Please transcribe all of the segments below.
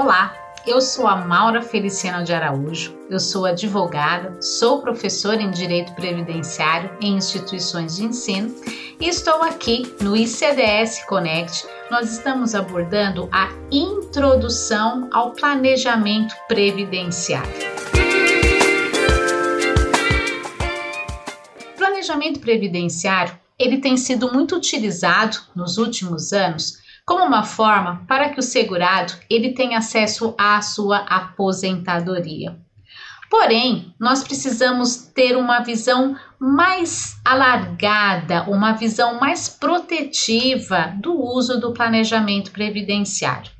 Olá, eu sou a Maura Feliciana de Araújo, eu sou advogada, sou professora em Direito Previdenciário em instituições de ensino e estou aqui no ICDS Connect. Nós estamos abordando a introdução ao planejamento previdenciário. Planejamento previdenciário ele tem sido muito utilizado nos últimos anos como uma forma para que o segurado ele tenha acesso à sua aposentadoria. Porém, nós precisamos ter uma visão mais alargada, uma visão mais protetiva do uso do planejamento previdenciário.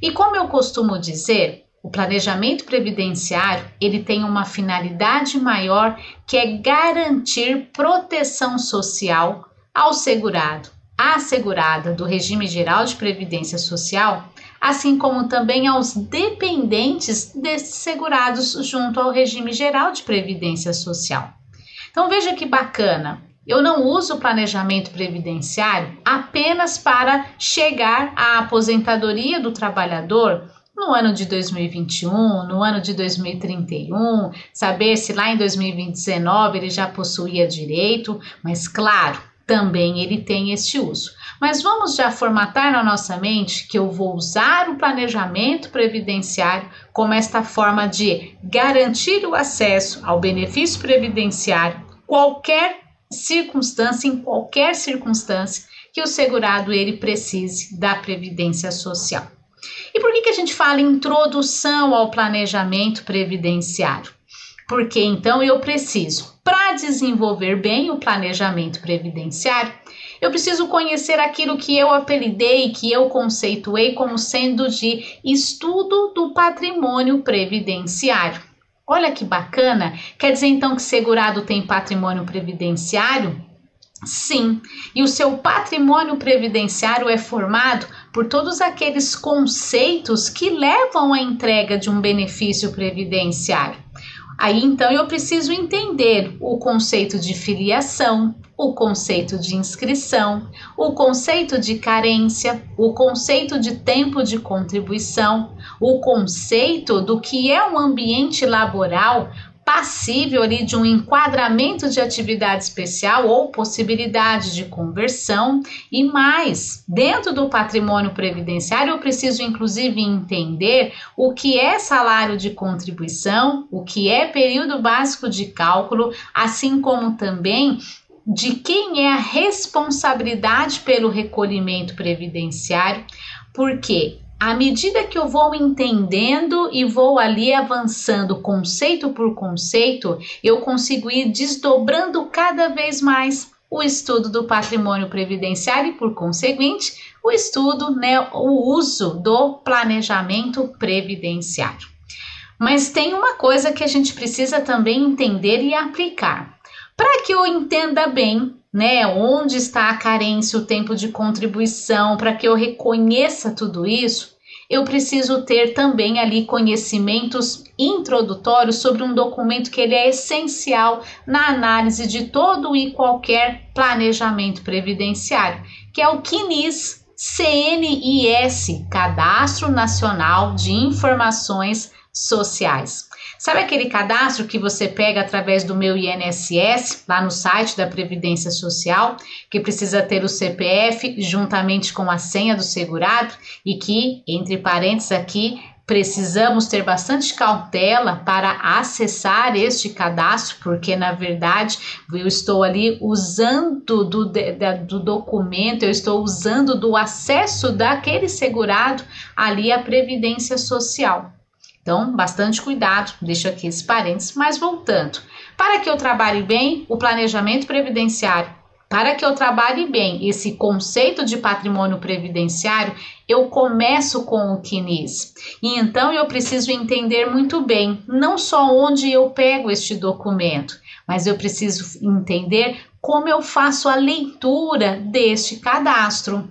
E como eu costumo dizer, o planejamento previdenciário, ele tem uma finalidade maior que é garantir proteção social ao segurado, à segurada do regime geral de previdência social, assim como também aos dependentes desses segurados junto ao regime geral de previdência social. Então veja que bacana. Eu não uso o planejamento previdenciário apenas para chegar à aposentadoria do trabalhador no ano de 2021, no ano de 2031, saber se lá em 2029 ele já possuía direito, mas claro, também ele tem este uso. Mas vamos já formatar na nossa mente que eu vou usar o planejamento previdenciário como esta forma de garantir o acesso ao benefício previdenciário qualquer circunstância, em qualquer circunstância que o segurado ele precise da previdência social. E por que, que a gente fala introdução ao planejamento previdenciário? Porque então eu preciso, para desenvolver bem o planejamento previdenciário, eu preciso conhecer aquilo que eu apelidei, que eu conceituei como sendo de estudo do patrimônio previdenciário. Olha que bacana! Quer dizer então que segurado tem patrimônio previdenciário? Sim, e o seu patrimônio previdenciário é formado por todos aqueles conceitos que levam à entrega de um benefício previdenciário. Aí então eu preciso entender o conceito de filiação, o conceito de inscrição, o conceito de carência, o conceito de tempo de contribuição, o conceito do que é um ambiente laboral passível ali de um enquadramento de atividade especial ou possibilidade de conversão e mais. Dentro do patrimônio previdenciário, eu preciso inclusive entender o que é salário de contribuição, o que é período básico de cálculo, assim como também de quem é a responsabilidade pelo recolhimento previdenciário, porque à medida que eu vou entendendo e vou ali avançando conceito por conceito, eu consigo ir desdobrando cada vez mais o estudo do patrimônio previdenciário e, por conseguinte, o estudo, né, o uso do planejamento previdenciário. Mas tem uma coisa que a gente precisa também entender e aplicar. Para que eu entenda bem né? Onde está a carência, o tempo de contribuição, para que eu reconheça tudo isso, eu preciso ter também ali conhecimentos introdutórios sobre um documento que ele é essencial na análise de todo e qualquer planejamento previdenciário, que é o CNIS, CNIS, Cadastro Nacional de Informações Sociais. Sabe aquele cadastro que você pega através do meu INSS, lá no site da Previdência Social, que precisa ter o CPF juntamente com a senha do segurado e que, entre parênteses aqui, precisamos ter bastante cautela para acessar este cadastro, porque na verdade eu estou ali usando do, do documento, eu estou usando do acesso daquele segurado ali à Previdência Social. Então, bastante cuidado, deixo aqui esse parênteses, mas voltando. Para que eu trabalhe bem o planejamento previdenciário, para que eu trabalhe bem esse conceito de patrimônio previdenciário, eu começo com o CNIS. E então eu preciso entender muito bem, não só onde eu pego este documento, mas eu preciso entender como eu faço a leitura deste cadastro.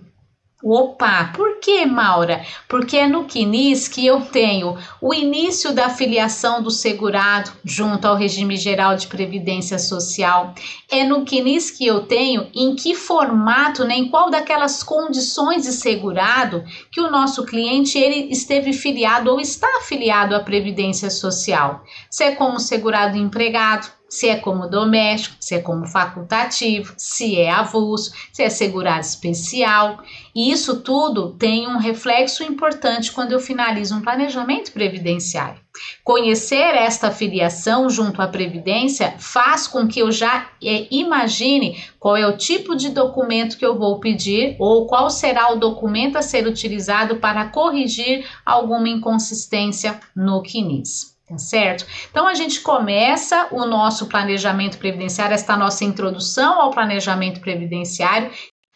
Opa, por que, Maura? Porque é no CNIS que eu tenho o início da filiação do segurado junto ao regime geral de previdência social. É no CNIS que eu tenho em que formato, nem né, qual daquelas condições de segurado que o nosso cliente ele esteve filiado ou está afiliado à previdência social. Se é como segurado empregado, se é como doméstico, se é como facultativo, se é avulso, se é segurado especial. E isso tudo tem um reflexo importante quando eu finalizo um planejamento previdenciário. Conhecer esta filiação junto à Previdência faz com que eu já é, imagine qual é o tipo de documento que eu vou pedir ou qual será o documento a ser utilizado para corrigir alguma inconsistência no CNIS. Tá certo? Então a gente começa o nosso planejamento previdenciário, esta nossa introdução ao planejamento previdenciário.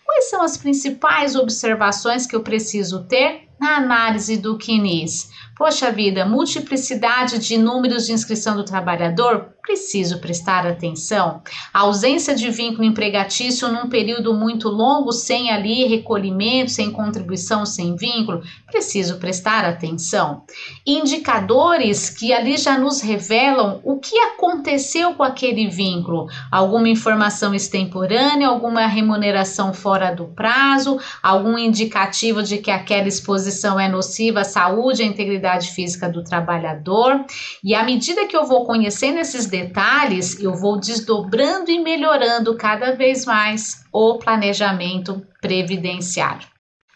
Quais são as principais observações que eu preciso ter na análise do CNIS? Poxa vida, multiplicidade de números de inscrição do trabalhador? Preciso prestar atenção. A ausência de vínculo empregatício num período muito longo, sem ali recolhimento, sem contribuição, sem vínculo? Preciso prestar atenção. Indicadores que ali já nos revelam o que aconteceu com aquele vínculo. Alguma informação extemporânea, alguma remuneração fora do prazo, algum indicativo de que aquela exposição é nociva à saúde, à integridade física do trabalhador. E à medida que eu vou conhecendo esses detalhes, eu vou desdobrando e melhorando cada vez mais o planejamento previdenciário.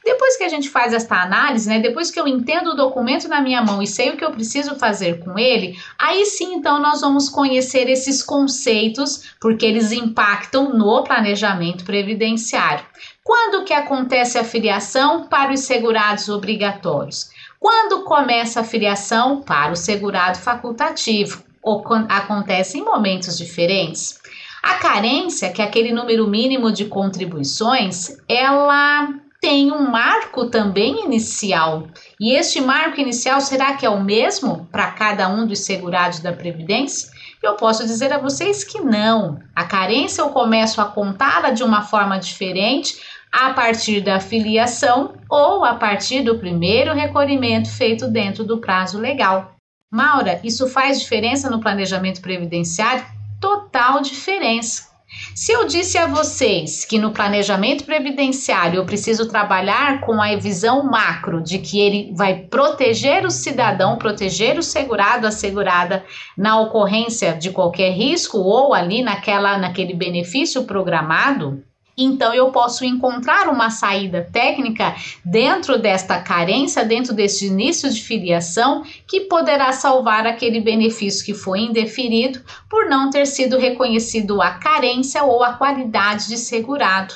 Depois que a gente faz esta análise, né, depois que eu entendo o documento na minha mão e sei o que eu preciso fazer com ele, aí sim então nós vamos conhecer esses conceitos, porque eles impactam no planejamento previdenciário. Quando que acontece a filiação para os segurados obrigatórios? Quando começa a filiação para o segurado facultativo? Ou acontece em momentos diferentes? A carência, que é aquele número mínimo de contribuições, ela tem um marco também inicial. E este marco inicial será que é o mesmo para cada um dos segurados da Previdência? Eu posso dizer a vocês que não. A carência eu começo a contá-la de uma forma diferente a partir da filiação ou a partir do primeiro recolhimento feito dentro do prazo legal. Maura, isso faz diferença no planejamento previdenciário? Total diferença. Se eu disse a vocês que no planejamento previdenciário eu preciso trabalhar com a visão macro de que ele vai proteger o cidadão, proteger o segurado, a segurada na ocorrência de qualquer risco ou ali naquela naquele benefício programado, então, eu posso encontrar uma saída técnica dentro desta carência, dentro deste início de filiação, que poderá salvar aquele benefício que foi indeferido por não ter sido reconhecido a carência ou a qualidade de segurado.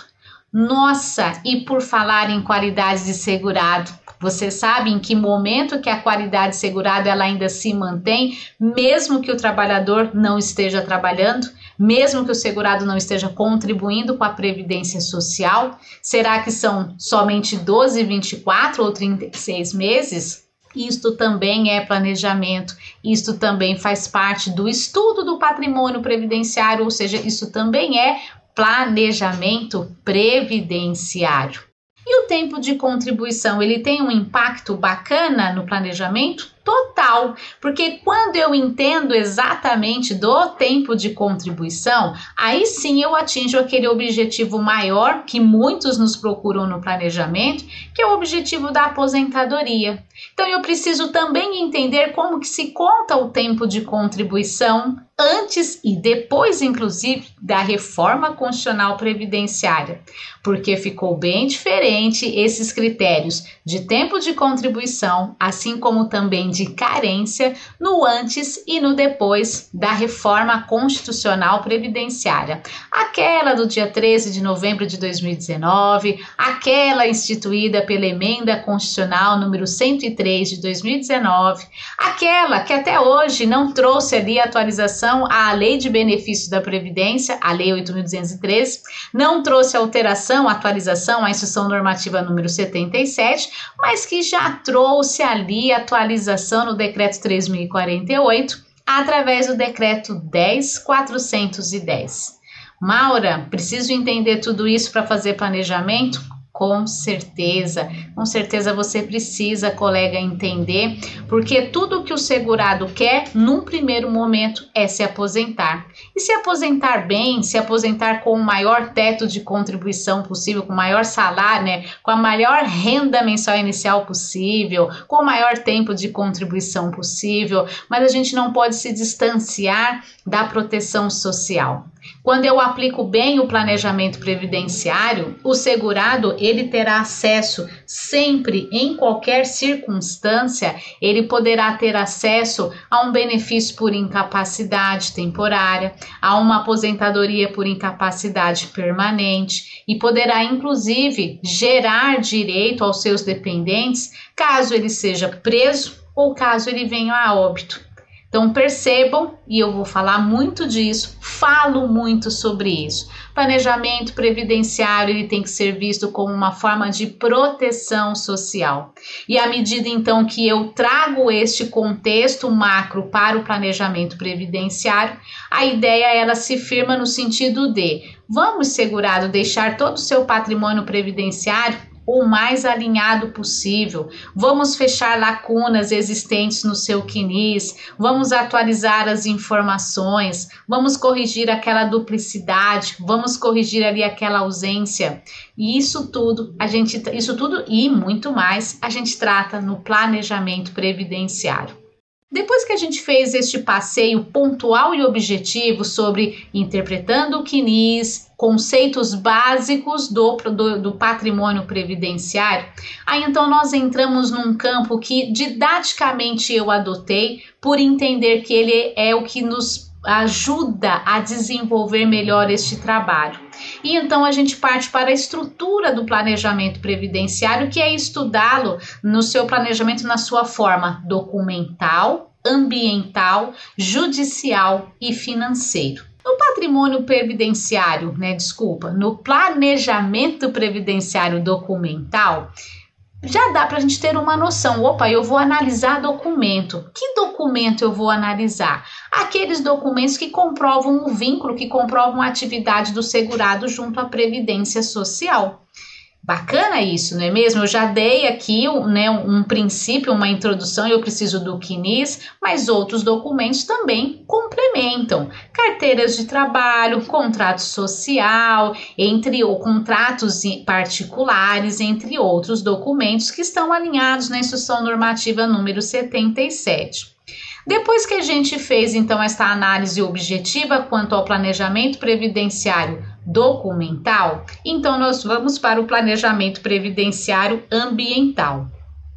Nossa, e por falar em qualidade de segurado, você sabe em que momento que a qualidade segurada ela ainda se mantém, mesmo que o trabalhador não esteja trabalhando? Mesmo que o segurado não esteja contribuindo com a previdência social? Será que são somente 12, 24 ou 36 meses? Isto também é planejamento, isto também faz parte do estudo do patrimônio previdenciário, ou seja, isso também é planejamento previdenciário. E o tempo de contribuição, ele tem um impacto bacana no planejamento? Total, porque quando eu entendo exatamente do tempo de contribuição, aí sim eu atinjo aquele objetivo maior que muitos nos procuram no planejamento, que é o objetivo da aposentadoria. Então eu preciso também entender como que se conta o tempo de contribuição antes e depois, inclusive, da reforma constitucional previdenciária, porque ficou bem diferente esses critérios de tempo de contribuição, assim como também de carência no antes e no depois da reforma constitucional previdenciária. Aquela do dia 13 de novembro de 2019, aquela instituída pela emenda constitucional número 103 de 2019, aquela que até hoje não trouxe ali atualização à Lei de Benefícios da Previdência, a Lei 8213, não trouxe alteração, atualização à Instrução Normativa número 77, mas que já trouxe ali atualização no decreto 3048 através do decreto 10410. Maura, preciso entender tudo isso para fazer planejamento? Com certeza, com certeza você precisa, colega, entender, porque tudo que o segurado quer num primeiro momento é se aposentar. E se aposentar bem, se aposentar com o maior teto de contribuição possível, com o maior salário, né, com a maior renda mensal inicial possível, com o maior tempo de contribuição possível, mas a gente não pode se distanciar da proteção social. Quando eu aplico bem o planejamento previdenciário, o segurado ele terá acesso sempre, em qualquer circunstância, ele poderá ter acesso a um benefício por incapacidade temporária, a uma aposentadoria por incapacidade permanente e poderá inclusive gerar direito aos seus dependentes caso ele seja preso ou caso ele venha a óbito. Então percebam, e eu vou falar muito disso, falo muito sobre isso. Planejamento previdenciário ele tem que ser visto como uma forma de proteção social. E à medida então que eu trago este contexto macro para o planejamento previdenciário, a ideia ela se firma no sentido de vamos segurado deixar todo o seu patrimônio previdenciário o mais alinhado possível. Vamos fechar lacunas existentes no seu CNIS, vamos atualizar as informações, vamos corrigir aquela duplicidade, vamos corrigir ali aquela ausência. E isso tudo, a gente isso tudo e muito mais, a gente trata no planejamento previdenciário. Depois que a gente fez este passeio pontual e objetivo sobre interpretando o CNIS, conceitos básicos do, do, do, patrimônio previdenciário, aí então nós entramos num campo que didaticamente eu adotei por entender que ele é o que nos ajuda a desenvolver melhor este trabalho. E então a gente parte para a estrutura do planejamento previdenciário, que é estudá-lo no seu planejamento na sua forma documental, ambiental, judicial e financeiro. No patrimônio previdenciário, né, desculpa, no planejamento previdenciário documental, já dá para a gente ter uma noção. Opa, eu vou analisar documento. Que documento eu vou analisar? Aqueles documentos que comprovam o vínculo, que comprovam a atividade do segurado junto à Previdência Social. Bacana isso, não é mesmo? Eu já dei aqui né, um princípio, uma introdução, eu preciso do CNIS, mas outros documentos também complementam. Carteiras de trabalho, contrato social, entre ou contratos particulares, entre outros documentos que estão alinhados na instrução normativa número 77. Depois que a gente fez então esta análise objetiva quanto ao planejamento previdenciário documental, então nós vamos para o planejamento previdenciário ambiental.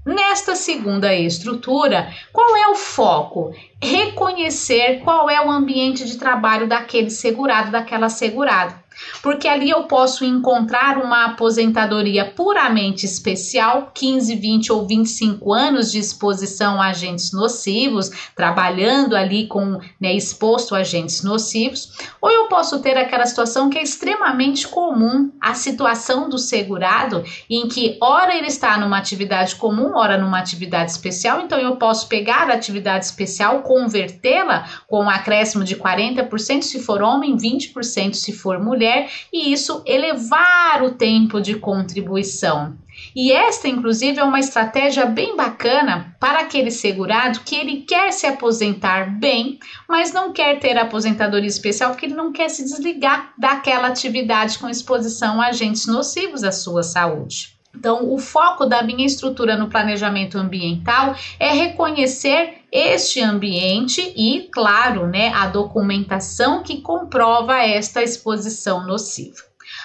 Nesta segunda estrutura, qual é o foco? Reconhecer qual é o ambiente de trabalho daquele segurado, daquela segurada porque ali eu posso encontrar uma aposentadoria puramente especial, 15, 20 ou 25 anos de exposição a agentes nocivos, trabalhando ali com né, exposto a agentes nocivos, ou eu posso ter aquela situação que é extremamente comum, a situação do segurado, em que ora ele está numa atividade comum, ora numa atividade especial, então eu posso pegar a atividade especial, convertê-la com um acréscimo de 40% se for homem, 20% se for mulher e isso elevar o tempo de contribuição. E esta, inclusive, é uma estratégia bem bacana para aquele segurado que ele quer se aposentar bem, mas não quer ter aposentadoria especial porque ele não quer se desligar daquela atividade com exposição a agentes nocivos à sua saúde. Então, o foco da minha estrutura no planejamento ambiental é reconhecer este ambiente e, claro, né, a documentação que comprova esta exposição nociva.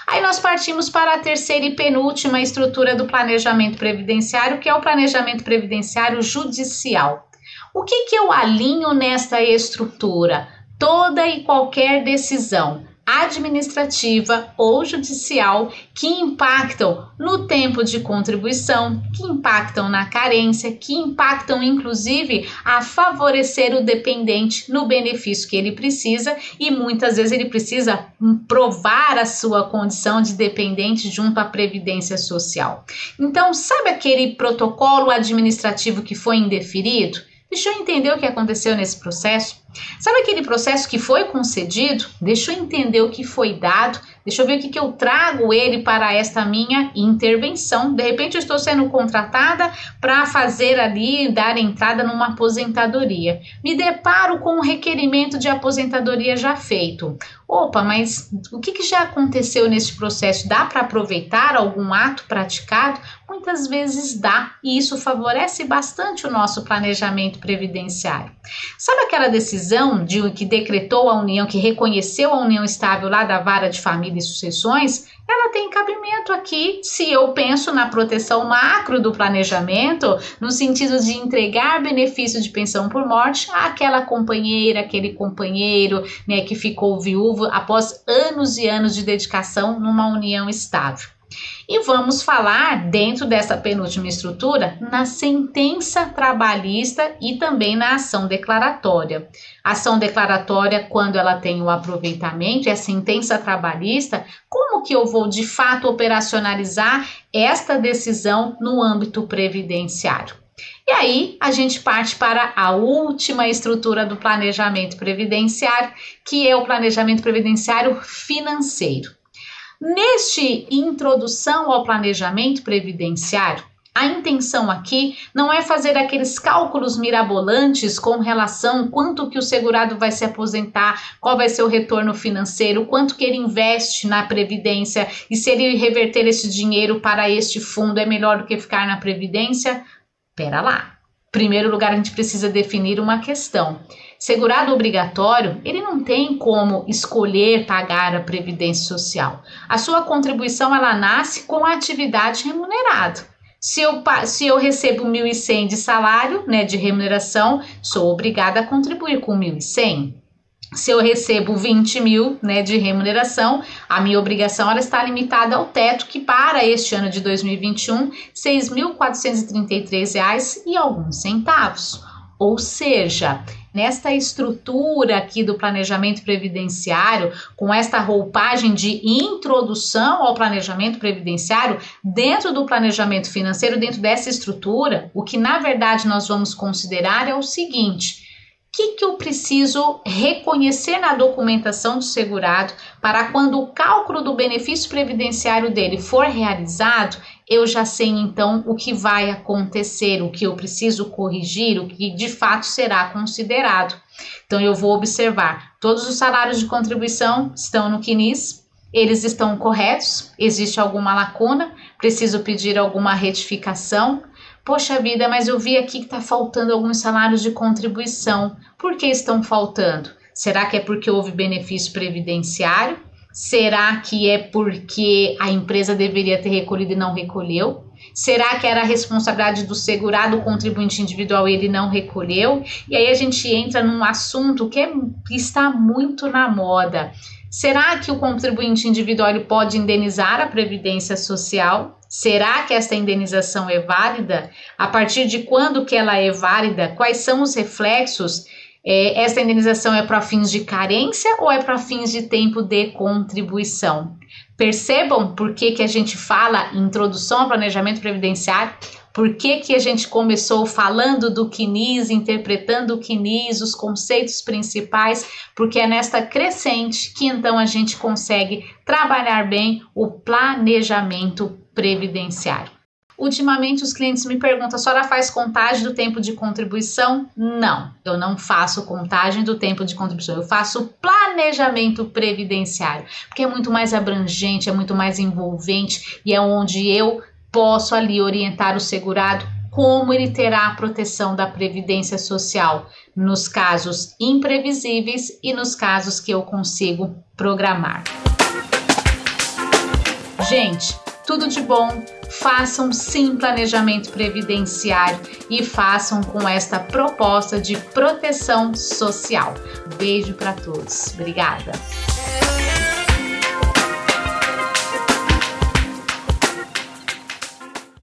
Aí nós partimos para a terceira e penúltima estrutura do planejamento previdenciário, que é o planejamento previdenciário judicial. O que, que eu alinho nesta estrutura? Toda e qualquer decisão administrativa ou judicial que impactam no tempo de contribuição, que impactam na carência, que impactam inclusive a favorecer o dependente no benefício que ele precisa e muitas vezes ele precisa provar a sua condição de dependente junto à previdência social. Então, sabe aquele protocolo administrativo que foi indeferido? Deixa eu entender o que aconteceu nesse processo. Sabe aquele processo que foi concedido? Deixa eu entender o que foi dado. Deixa eu ver o que, que eu trago ele para esta minha intervenção. De repente, eu estou sendo contratada para fazer ali, dar entrada numa aposentadoria. Me deparo com um requerimento de aposentadoria já feito. Opa, mas o que, que já aconteceu nesse processo? Dá para aproveitar algum ato praticado? Muitas vezes dá, e isso favorece bastante o nosso planejamento previdenciário. Sabe aquela decisão de que decretou a união, que reconheceu a união estável lá da vara de família e sucessões? ela tem cabimento aqui se eu penso na proteção macro do planejamento, no sentido de entregar benefício de pensão por morte àquela companheira, aquele companheiro né, que ficou viúvo após anos e anos de dedicação numa união estável. E vamos falar, dentro dessa penúltima estrutura, na sentença trabalhista e também na ação declaratória. Ação declaratória, quando ela tem o aproveitamento, e a sentença trabalhista, como que eu vou de fato operacionalizar esta decisão no âmbito previdenciário? E aí a gente parte para a última estrutura do planejamento previdenciário, que é o planejamento previdenciário financeiro. Neste introdução ao planejamento previdenciário, a intenção aqui não é fazer aqueles cálculos mirabolantes com relação quanto que o segurado vai se aposentar, qual vai ser o retorno financeiro, quanto que ele investe na previdência e se ele reverter esse dinheiro para este fundo é melhor do que ficar na previdência. Pera lá. Primeiro lugar, a gente precisa definir uma questão. Segurado obrigatório, ele não tem como escolher pagar a previdência social. A sua contribuição ela nasce com a atividade remunerada. Se eu, se eu recebo 1.100 de salário, né, de remuneração, sou obrigada a contribuir com 1.100. Se eu recebo 20 mil né, de remuneração, a minha obrigação ela está limitada ao teto, que para este ano de 2021, R$ 6.433 e alguns centavos. Ou seja, nesta estrutura aqui do planejamento previdenciário, com esta roupagem de introdução ao planejamento previdenciário, dentro do planejamento financeiro, dentro dessa estrutura, o que na verdade nós vamos considerar é o seguinte: que, que eu preciso reconhecer na documentação do segurado para quando o cálculo do benefício previdenciário dele for realizado, eu já sei então o que vai acontecer, o que eu preciso corrigir, o que de fato será considerado. Então eu vou observar, todos os salários de contribuição estão no CNIS, eles estão corretos, existe alguma lacuna, preciso pedir alguma retificação. Poxa vida, mas eu vi aqui que está faltando alguns salários de contribuição. Por que estão faltando? Será que é porque houve benefício previdenciário? Será que é porque a empresa deveria ter recolhido e não recolheu? Será que era a responsabilidade do segurado, contribuinte individual, ele não recolheu? E aí a gente entra num assunto que, é, que está muito na moda. Será que o contribuinte individual pode indenizar a previdência social? Será que essa indenização é válida? A partir de quando que ela é válida? Quais são os reflexos é, essa indenização é para fins de carência ou é para fins de tempo de contribuição? Percebam por que, que a gente fala introdução ao planejamento previdenciário? Por que, que a gente começou falando do CNIS, interpretando o CNIS, os conceitos principais? Porque é nesta crescente que então a gente consegue trabalhar bem o planejamento previdenciário. Ultimamente os clientes me perguntam: a senhora faz contagem do tempo de contribuição? Não, eu não faço contagem do tempo de contribuição, eu faço planejamento previdenciário, porque é muito mais abrangente, é muito mais envolvente e é onde eu posso ali orientar o segurado como ele terá a proteção da previdência social nos casos imprevisíveis e nos casos que eu consigo programar. Gente, tudo de bom. Façam sim planejamento previdenciário e façam com esta proposta de proteção social. Beijo para todos. Obrigada.